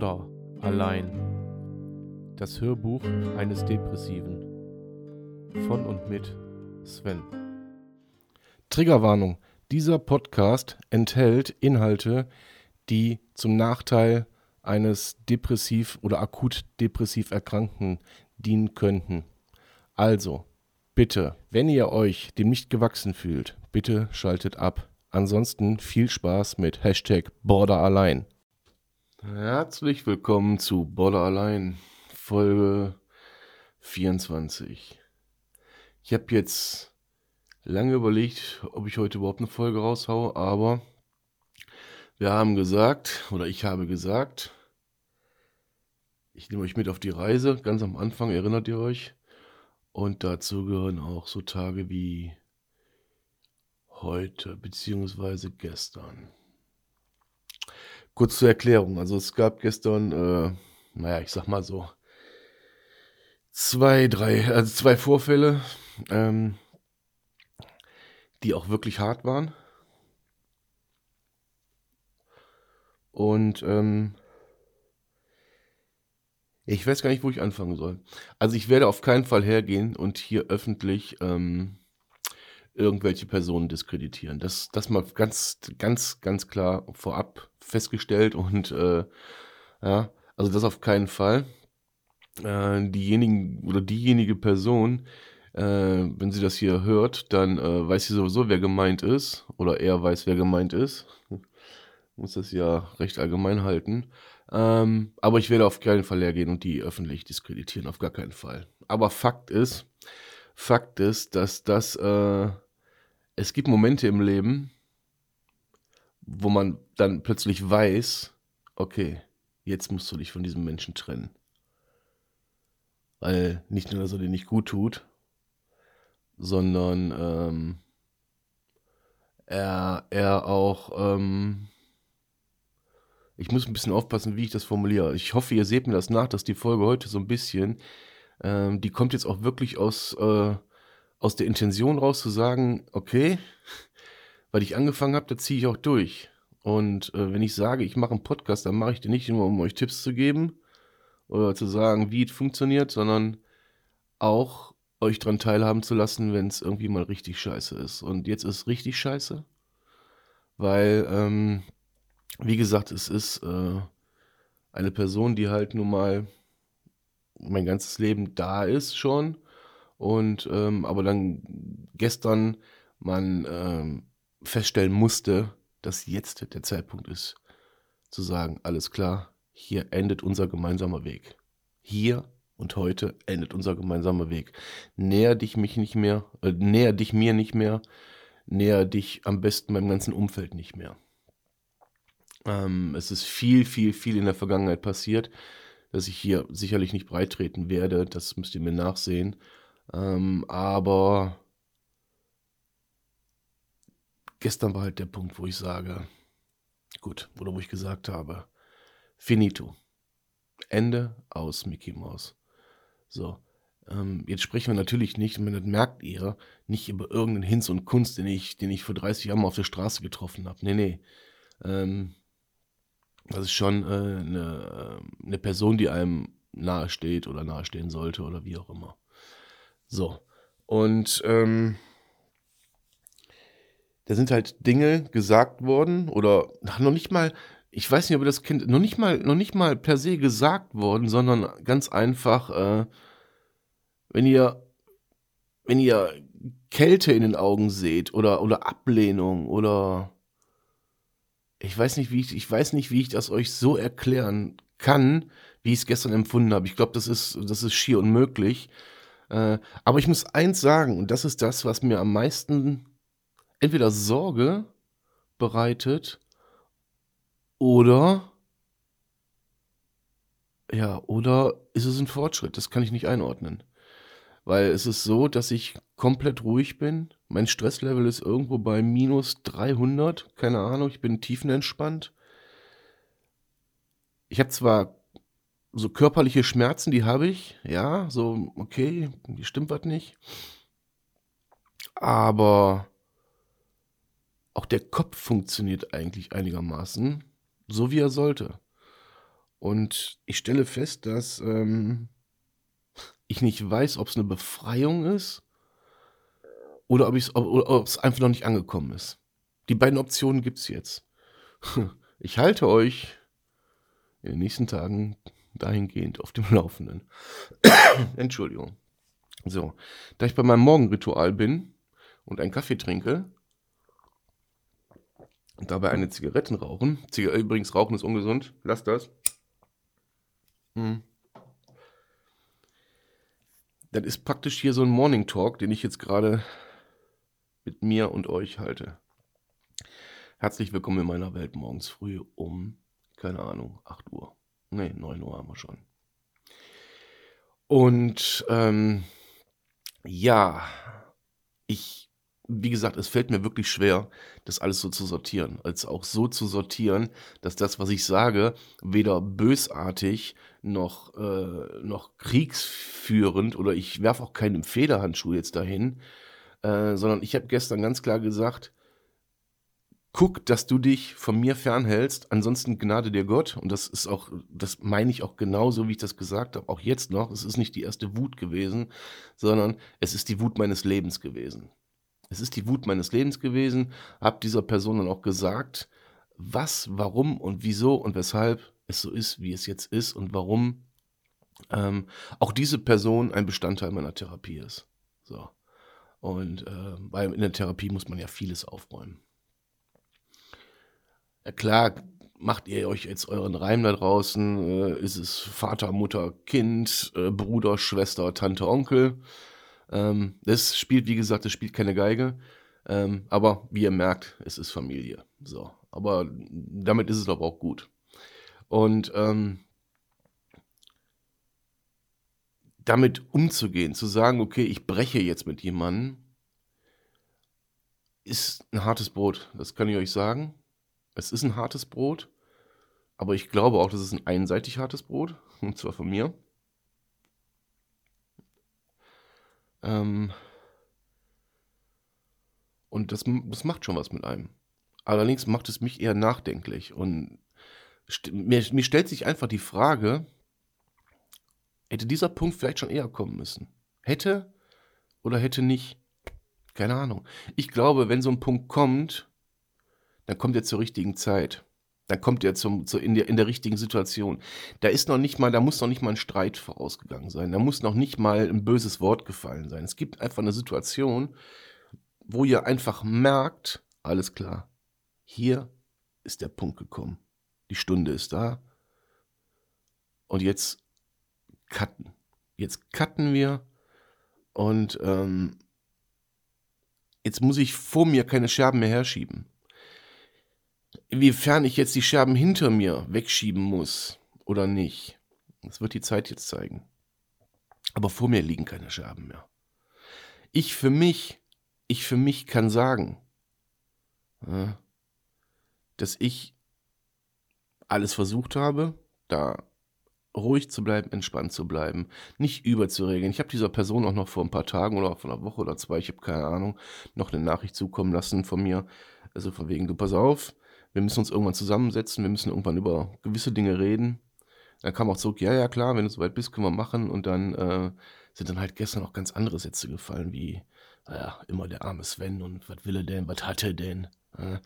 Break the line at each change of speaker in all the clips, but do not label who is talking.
Border allein. Das Hörbuch eines Depressiven. Von und mit Sven. Triggerwarnung. Dieser Podcast enthält Inhalte, die zum Nachteil eines depressiv oder akut depressiv Erkrankten dienen könnten. Also, bitte, wenn ihr euch dem nicht gewachsen fühlt, bitte schaltet ab. Ansonsten viel Spaß mit Hashtag Border allein. Herzlich willkommen zu Border allein, Folge 24. Ich habe jetzt lange überlegt, ob ich heute überhaupt eine Folge raushaue, aber wir haben gesagt, oder ich habe gesagt, ich nehme euch mit auf die Reise, ganz am Anfang, erinnert ihr euch? Und dazu gehören auch so Tage wie heute beziehungsweise gestern. Kurz zur Erklärung. Also es gab gestern, äh, naja, ich sag mal so, zwei, drei, also zwei Vorfälle, ähm, die auch wirklich hart waren. Und ähm, ich weiß gar nicht, wo ich anfangen soll. Also ich werde auf keinen Fall hergehen und hier öffentlich ähm, irgendwelche Personen diskreditieren. Das, das mal ganz, ganz, ganz klar vorab festgestellt und äh, ja, also das auf keinen Fall. Äh, diejenigen oder diejenige Person, äh, wenn sie das hier hört, dann äh, weiß sie sowieso, wer gemeint ist oder er weiß, wer gemeint ist. Muss das ja recht allgemein halten. Ähm, aber ich werde auf keinen Fall hergehen und die öffentlich diskreditieren, auf gar keinen Fall. Aber Fakt ist, Fakt ist, dass das, äh, es gibt Momente im Leben, wo man dann plötzlich weiß, okay, jetzt musst du dich von diesem Menschen trennen. Weil nicht nur, dass er dir nicht gut tut, sondern ähm, er, er auch, ähm, ich muss ein bisschen aufpassen, wie ich das formuliere. Ich hoffe, ihr seht mir das nach, dass die Folge heute so ein bisschen ähm, die kommt jetzt auch wirklich aus, äh, aus der Intention raus zu sagen, okay, weil ich angefangen habe, da ziehe ich auch durch. Und äh, wenn ich sage, ich mache einen Podcast, dann mache ich den nicht nur, um euch Tipps zu geben oder zu sagen, wie es funktioniert, sondern auch euch daran teilhaben zu lassen, wenn es irgendwie mal richtig scheiße ist. Und jetzt ist es richtig scheiße, weil, ähm, wie gesagt, es ist äh, eine Person, die halt nun mal mein ganzes Leben da ist schon. Und ähm, aber dann gestern man ähm, feststellen musste, dass jetzt der Zeitpunkt ist, zu sagen, alles klar, hier endet unser gemeinsamer Weg. Hier und heute endet unser gemeinsamer Weg. Näher dich mich nicht mehr, äh, näher dich mir nicht mehr, näher dich am besten meinem ganzen Umfeld nicht mehr. Ähm, es ist viel, viel, viel in der Vergangenheit passiert dass ich hier sicherlich nicht breit treten werde. Das müsst ihr mir nachsehen. Ähm, aber gestern war halt der Punkt, wo ich sage, gut, oder wo ich gesagt habe, finito. Ende aus Mickey Mouse. So. Ähm, jetzt sprechen wir natürlich nicht, und das merkt ihr, nicht über irgendeinen Hinz und Kunst, den ich, den ich vor 30 Jahren mal auf der Straße getroffen habe. Nee, nee. Ähm, das ist schon äh, eine, eine Person, die einem nahesteht oder nahestehen sollte oder wie auch immer. So. Und ähm, da sind halt Dinge gesagt worden oder noch nicht mal, ich weiß nicht, ob das Kind, noch nicht mal, noch nicht mal per se gesagt worden, sondern ganz einfach, äh, wenn ihr, wenn ihr Kälte in den Augen seht oder, oder Ablehnung oder ich weiß nicht, wie ich, ich weiß nicht, wie ich das euch so erklären kann, wie ich es gestern empfunden habe. Ich glaube, das ist, das ist schier unmöglich. Äh, aber ich muss eins sagen, und das ist das, was mir am meisten entweder Sorge bereitet oder ja, oder ist es ein Fortschritt? Das kann ich nicht einordnen. Weil es ist so, dass ich komplett ruhig bin. Mein Stresslevel ist irgendwo bei minus 300. Keine Ahnung, ich bin tiefenentspannt. Ich habe zwar so körperliche Schmerzen, die habe ich. Ja, so, okay, die stimmt was nicht. Aber auch der Kopf funktioniert eigentlich einigermaßen so, wie er sollte. Und ich stelle fest, dass ähm, ich nicht weiß, ob es eine Befreiung ist oder ob es einfach noch nicht angekommen ist. Die beiden Optionen gibt es jetzt. Ich halte euch in den nächsten Tagen dahingehend auf dem Laufenden. Entschuldigung. So, da ich bei meinem Morgenritual bin und einen Kaffee trinke und dabei eine Zigaretten rauchen, Ziga übrigens rauchen ist ungesund, lasst das. Hm. Das ist praktisch hier so ein Morning Talk, den ich jetzt gerade mit mir und euch halte. Herzlich willkommen in meiner Welt morgens früh um, keine Ahnung, 8 Uhr. Ne, 9 Uhr haben wir schon. Und ähm, ja, ich, wie gesagt, es fällt mir wirklich schwer, das alles so zu sortieren. Als auch so zu sortieren, dass das, was ich sage, weder bösartig noch, äh, noch kriegsführend oder ich werfe auch keinen Federhandschuh jetzt dahin, äh, sondern ich habe gestern ganz klar gesagt, guck, dass du dich von mir fernhältst, ansonsten gnade dir Gott. Und das ist auch, das meine ich auch genauso, wie ich das gesagt habe, auch jetzt noch. Es ist nicht die erste Wut gewesen, sondern es ist die Wut meines Lebens gewesen. Es ist die Wut meines Lebens gewesen, hab dieser Person dann auch gesagt, was, warum und wieso und weshalb es so ist, wie es jetzt ist und warum ähm, auch diese Person ein Bestandteil meiner Therapie ist. So. Und äh, weil in der Therapie muss man ja vieles aufräumen. Ja, klar, macht ihr euch jetzt euren Reim da draußen? Äh, ist es Vater, Mutter, Kind, äh, Bruder, Schwester, Tante, Onkel? Ähm, das spielt, wie gesagt, das spielt keine Geige. Ähm, aber wie ihr merkt, es ist Familie. So. Aber damit ist es aber auch gut. Und ähm, damit umzugehen, zu sagen, okay, ich breche jetzt mit jemandem, ist ein hartes Brot. Das kann ich euch sagen. Es ist ein hartes Brot, aber ich glaube auch, das ist ein einseitig hartes Brot, und zwar von mir. Ähm und das, das macht schon was mit einem. Allerdings macht es mich eher nachdenklich. Und mir, mir stellt sich einfach die Frage, hätte dieser Punkt vielleicht schon eher kommen müssen? Hätte oder hätte nicht? Keine Ahnung. Ich glaube, wenn so ein Punkt kommt, dann kommt er zur richtigen Zeit. Dann kommt er zum, zu, in, der, in der richtigen Situation. Da ist noch nicht mal, da muss noch nicht mal ein Streit vorausgegangen sein. Da muss noch nicht mal ein böses Wort gefallen sein. Es gibt einfach eine Situation, wo ihr einfach merkt, alles klar, hier ist der Punkt gekommen. Die Stunde ist da. Und jetzt cutten. Jetzt cutten wir. Und ähm, jetzt muss ich vor mir keine Scherben mehr herschieben. Inwiefern ich jetzt die Scherben hinter mir wegschieben muss oder nicht, das wird die Zeit jetzt zeigen. Aber vor mir liegen keine Scherben mehr. Ich für mich, ich für mich kann sagen, dass ich alles versucht habe, da ruhig zu bleiben, entspannt zu bleiben, nicht überzuregeln. Ich habe dieser Person auch noch vor ein paar Tagen oder vor einer Woche oder zwei, ich habe keine Ahnung, noch eine Nachricht zukommen lassen von mir. Also von wegen, du pass auf, wir müssen uns irgendwann zusammensetzen, wir müssen irgendwann über gewisse Dinge reden. Dann kam auch zurück, ja, ja, klar, wenn du soweit bist, können wir machen. Und dann äh, sind dann halt gestern auch ganz andere Sätze gefallen, wie, naja, immer der arme Sven und was will er denn, was hat er denn? Äh,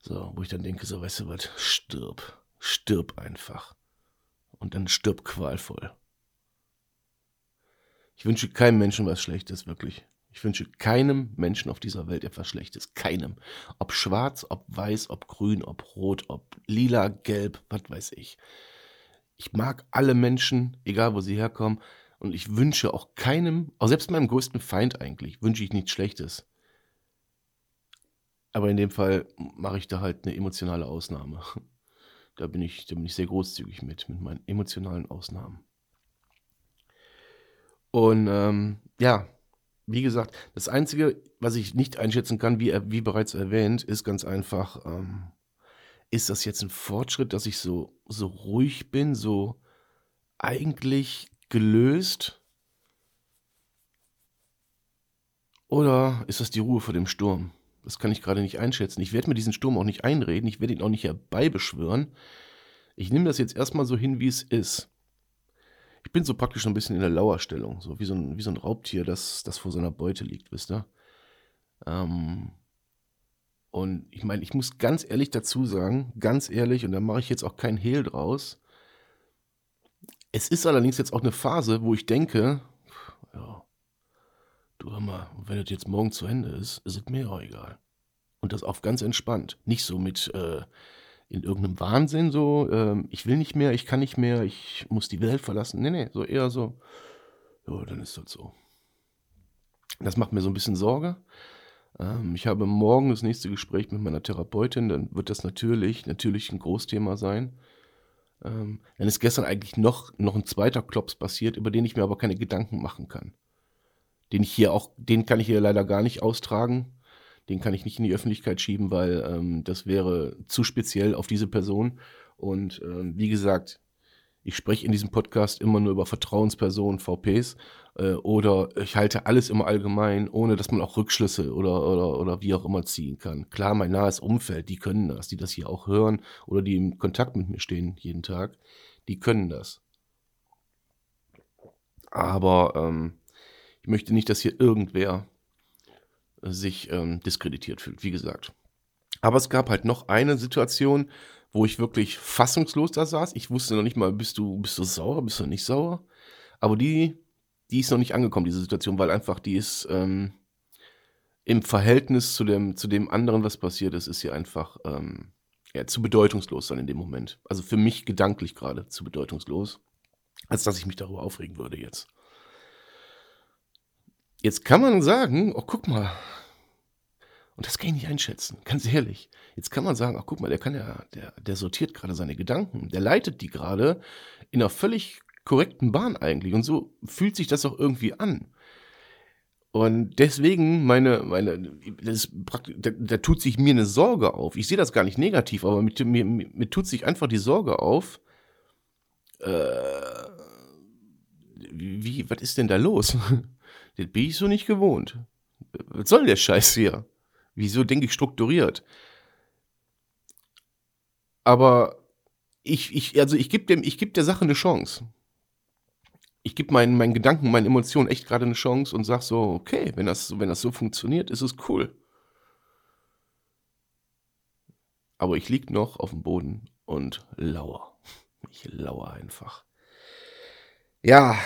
so, wo ich dann denke, so, weißt du was, stirb, stirb einfach. Und dann stirb qualvoll. Ich wünsche keinem Menschen was Schlechtes, wirklich. Ich wünsche keinem Menschen auf dieser Welt etwas Schlechtes. Keinem. Ob schwarz, ob weiß, ob grün, ob rot, ob lila, gelb, was weiß ich. Ich mag alle Menschen, egal wo sie herkommen. Und ich wünsche auch keinem, auch selbst meinem größten Feind eigentlich, wünsche ich nichts Schlechtes. Aber in dem Fall mache ich da halt eine emotionale Ausnahme. Da bin ich, da bin ich sehr großzügig mit, mit meinen emotionalen Ausnahmen. Und ähm, ja, wie gesagt, das Einzige, was ich nicht einschätzen kann, wie, wie bereits erwähnt, ist ganz einfach, ähm, ist das jetzt ein Fortschritt, dass ich so, so ruhig bin, so eigentlich gelöst? Oder ist das die Ruhe vor dem Sturm? Das kann ich gerade nicht einschätzen. Ich werde mir diesen Sturm auch nicht einreden, ich werde ihn auch nicht herbeibeschwören. Ich nehme das jetzt erstmal so hin, wie es ist. Ich bin so praktisch ein bisschen in der Lauerstellung, so wie so ein, wie so ein Raubtier, das, das vor seiner Beute liegt, wisst ihr? Ähm, und ich meine, ich muss ganz ehrlich dazu sagen, ganz ehrlich, und da mache ich jetzt auch keinen Hehl draus. Es ist allerdings jetzt auch eine Phase, wo ich denke, ja, du hör mal, wenn das jetzt morgen zu Ende ist, ist es mir auch egal. Und das auf ganz entspannt. Nicht so mit äh, in irgendeinem Wahnsinn, so, äh, ich will nicht mehr, ich kann nicht mehr, ich muss die Welt verlassen. Nee, nee, so eher so, ja, dann ist das so. Das macht mir so ein bisschen Sorge. Ähm, ich habe morgen das nächste Gespräch mit meiner Therapeutin, dann wird das natürlich, natürlich ein Großthema sein. Ähm, dann ist gestern eigentlich noch, noch ein zweiter Klops passiert, über den ich mir aber keine Gedanken machen kann. Den ich hier auch, den kann ich hier leider gar nicht austragen den kann ich nicht in die Öffentlichkeit schieben, weil ähm, das wäre zu speziell auf diese Person. Und ähm, wie gesagt, ich spreche in diesem Podcast immer nur über Vertrauenspersonen, VPs, äh, oder ich halte alles immer allgemein, ohne dass man auch Rückschlüsse oder, oder, oder wie auch immer ziehen kann. Klar, mein nahes Umfeld, die können das, die das hier auch hören oder die im Kontakt mit mir stehen jeden Tag, die können das. Aber ähm, ich möchte nicht, dass hier irgendwer sich ähm, diskreditiert fühlt, wie gesagt. Aber es gab halt noch eine Situation, wo ich wirklich fassungslos da saß. Ich wusste noch nicht mal, bist du, bist du sauer, bist du nicht sauer? Aber die, die ist noch nicht angekommen, diese Situation, weil einfach die ist ähm, im Verhältnis zu dem, zu dem anderen, was passiert ist, ist sie einfach ähm, ja, zu bedeutungslos dann in dem Moment. Also für mich gedanklich gerade zu bedeutungslos, als dass ich mich darüber aufregen würde jetzt. Jetzt kann man sagen, oh, guck mal. Und das kann ich nicht einschätzen, ganz ehrlich. Jetzt kann man sagen, ach guck mal, der kann ja, der, der sortiert gerade seine Gedanken, der leitet die gerade in einer völlig korrekten Bahn eigentlich. Und so fühlt sich das auch irgendwie an. Und deswegen meine, meine, das da, da tut sich mir eine Sorge auf. Ich sehe das gar nicht negativ, aber mir, mir, mir tut sich einfach die Sorge auf. Äh, wie, was ist denn da los? Das bin ich so nicht gewohnt. Was soll der Scheiß hier? Wieso denke ich strukturiert? Aber ich, ich, also ich gebe dem, ich gebe der Sache eine Chance. Ich gebe meinen, meinen Gedanken, meinen Emotionen echt gerade eine Chance und sag so, okay, wenn das, wenn das so funktioniert, ist es cool. Aber ich lieg noch auf dem Boden und lauer. Ich lauer einfach. Ja,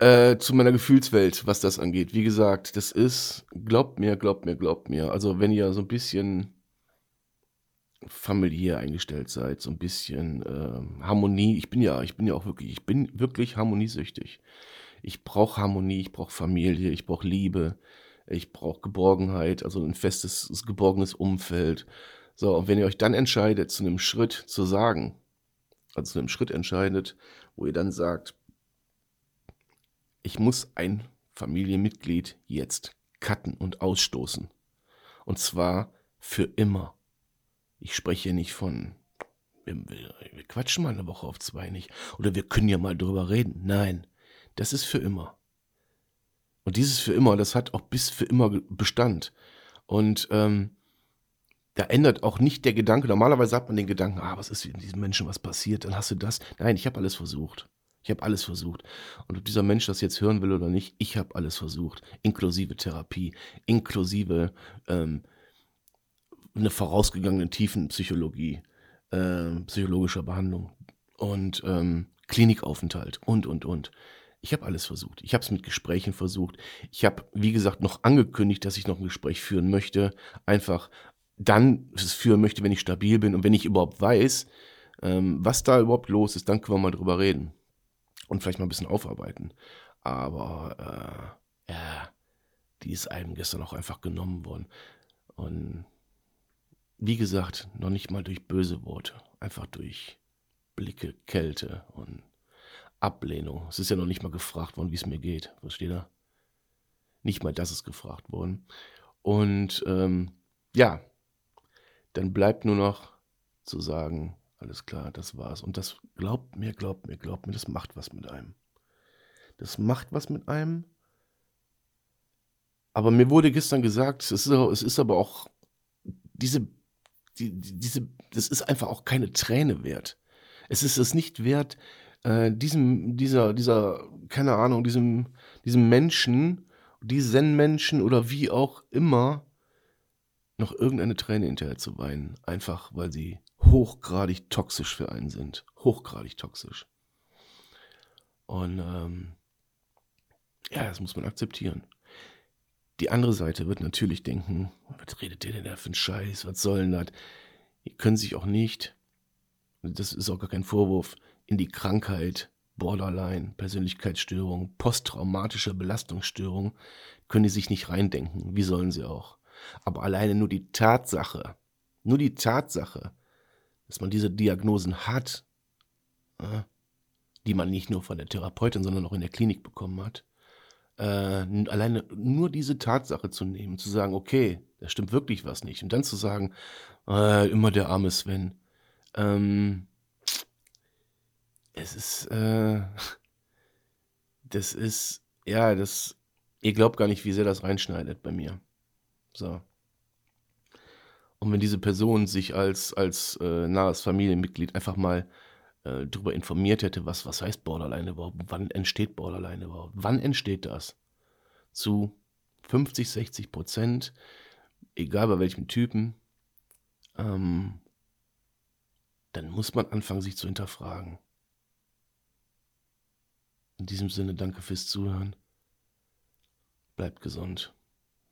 äh, zu meiner Gefühlswelt, was das angeht. Wie gesagt, das ist, glaubt mir, glaubt mir, glaubt mir. Also wenn ihr so ein bisschen familiär eingestellt seid, so ein bisschen äh, Harmonie. Ich bin ja, ich bin ja auch wirklich, ich bin wirklich harmoniesüchtig. Ich brauche Harmonie, ich brauche Familie, ich brauche Liebe, ich brauche Geborgenheit, also ein festes, geborgenes Umfeld. So, und wenn ihr euch dann entscheidet, zu einem Schritt zu sagen, also zu einem Schritt entscheidet, wo ihr dann sagt, ich muss ein Familienmitglied jetzt cutten und ausstoßen. Und zwar für immer. Ich spreche nicht von, wir, wir, quatschen mal eine Woche auf zwei nicht. Oder wir können ja mal drüber reden. Nein, das ist für immer. Und dieses für immer, das hat auch bis für immer Bestand. Und ähm, da ändert auch nicht der Gedanke. Normalerweise hat man den Gedanken, ah, was ist mit diesem Menschen, was passiert, dann hast du das. Nein, ich habe alles versucht. Ich habe alles versucht. Und ob dieser Mensch das jetzt hören will oder nicht, ich habe alles versucht. Inklusive Therapie, inklusive ähm, eine vorausgegangene Tiefenpsychologie, äh, psychologischer Behandlung und ähm, Klinikaufenthalt und, und, und. Ich habe alles versucht. Ich habe es mit Gesprächen versucht. Ich habe, wie gesagt, noch angekündigt, dass ich noch ein Gespräch führen möchte. Einfach dann es führen möchte, wenn ich stabil bin und wenn ich überhaupt weiß, ähm, was da überhaupt los ist, dann können wir mal drüber reden und vielleicht mal ein bisschen aufarbeiten. Aber äh, ja, die ist einem gestern auch einfach genommen worden. Und wie gesagt, noch nicht mal durch böse Worte, einfach durch Blicke, Kälte und Ablehnung. Es ist ja noch nicht mal gefragt worden, wie es mir geht. Versteht ihr? Nicht mal das ist gefragt worden. Und ähm, ja, dann bleibt nur noch zu sagen, alles klar, das war's. Und das glaubt mir, glaubt mir, glaubt mir, das macht was mit einem. Das macht was mit einem. Aber mir wurde gestern gesagt, es ist, es ist aber auch diese, die, die, diese, das ist einfach auch keine Träne wert. Es ist es nicht wert, äh, diesem, dieser, dieser, keine Ahnung, diesem, diesem Menschen, diesen Menschen oder wie auch immer, noch irgendeine Träne hinterher zu weinen. Einfach, weil sie hochgradig toxisch für einen sind. Hochgradig toxisch. Und ähm, ja, das muss man akzeptieren. Die andere Seite wird natürlich denken, was redet ihr denn da für einen Scheiß? Was soll denn das? Die können sich auch nicht, das ist auch gar kein Vorwurf, in die Krankheit, Borderline, Persönlichkeitsstörung, posttraumatische Belastungsstörung, können die sich nicht reindenken. Wie sollen sie auch? Aber alleine nur die Tatsache, nur die Tatsache, dass man diese Diagnosen hat, die man nicht nur von der Therapeutin, sondern auch in der Klinik bekommen hat, äh, alleine nur diese Tatsache zu nehmen, zu sagen, okay, da stimmt wirklich was nicht. Und dann zu sagen, äh, immer der arme Sven. Ähm, es ist, äh, das ist, ja, das, ihr glaubt gar nicht, wie sehr das reinschneidet bei mir. So. Und wenn diese Person sich als, als äh, nahes Familienmitglied einfach mal äh, darüber informiert hätte, was, was heißt Borderline überhaupt, wann entsteht Borderline überhaupt, wann entsteht das? Zu 50, 60 Prozent, egal bei welchem Typen, ähm, dann muss man anfangen, sich zu hinterfragen. In diesem Sinne, danke fürs Zuhören. Bleibt gesund.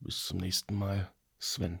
Bis zum nächsten Mal. Sven.